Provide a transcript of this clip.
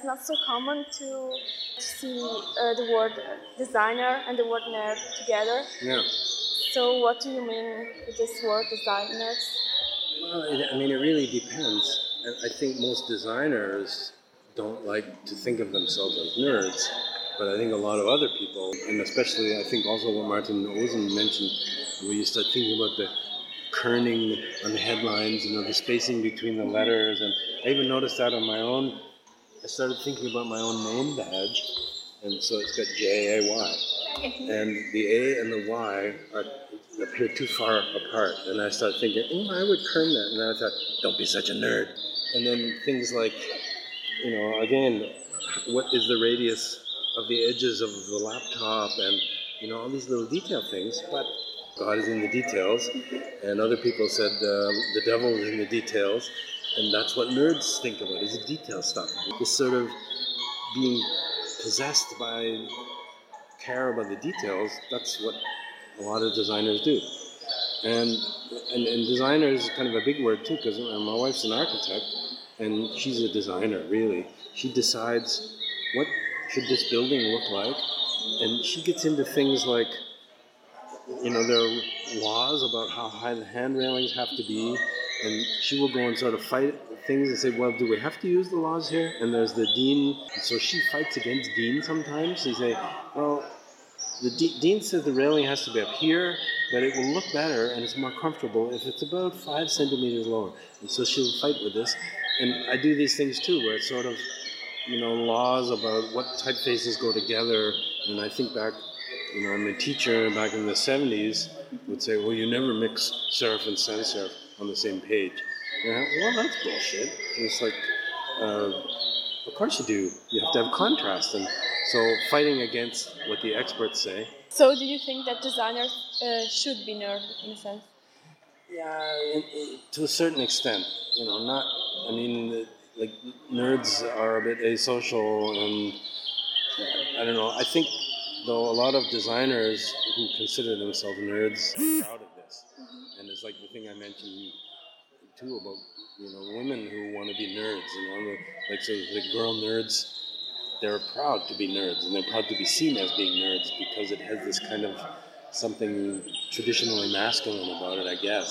It's not so common to see uh, the word designer and the word nerd together. Yeah. So, what do you mean with this word Designerds? Well, it, I mean, it really depends. I think most designers don't like to think of themselves as nerds, but I think a lot of other people, and especially I think also what Martin Ozen mentioned, where you start thinking about the kerning on the headlines, you know, the spacing between the letters, and I even noticed that on my own. I started thinking about my own name badge, and so it's got J A Y, and the A and the Y are appear too far apart, and I started thinking, oh, I would kern that, and I thought, don't be such a nerd. And then things like, you know, again, what is the radius of the edges of the laptop, and you know, all these little detail things, but God is in the details, and other people said uh, the devil is in the details, and that's what nerds think about is the detail stuff. This sort of being possessed by care about the details. That's what a lot of designers do, and and, and designer is kind of a big word too because my wife's an architect, and she's a designer really. She decides what should this building look like, and she gets into things like you know, there are laws about how high the hand railings have to be, and she will go and sort of fight things and say, well, do we have to use the laws here? And there's the DIN, so she fights against DIN sometimes. They say, well, the de- DIN says the railing has to be up here, but it will look better and it's more comfortable if it's about five centimeters lower. And so she'll fight with this. And I do these things too, where it's sort of, you know, laws about what typefaces go together. And I think back you know, my teacher back in the 70s would say, well, you never mix serif and sans serif on the same page. And I, well, that's bullshit. And it's like, uh, of course you do. You have to have contrast. And so fighting against what the experts say. So, do you think that designers uh, should be nerds in a sense? Yeah, in, in, to a certain extent. You know, not, I mean, like, nerds are a bit asocial and I don't know. I think though a lot of designers who consider themselves nerds are proud of this. Mm-hmm. And it's like the thing I mentioned too about you know women who want to be nerds. You know, like so the girl nerds, they're proud to be nerds and they're proud to be seen as being nerds because it has this kind of something traditionally masculine about it, I guess.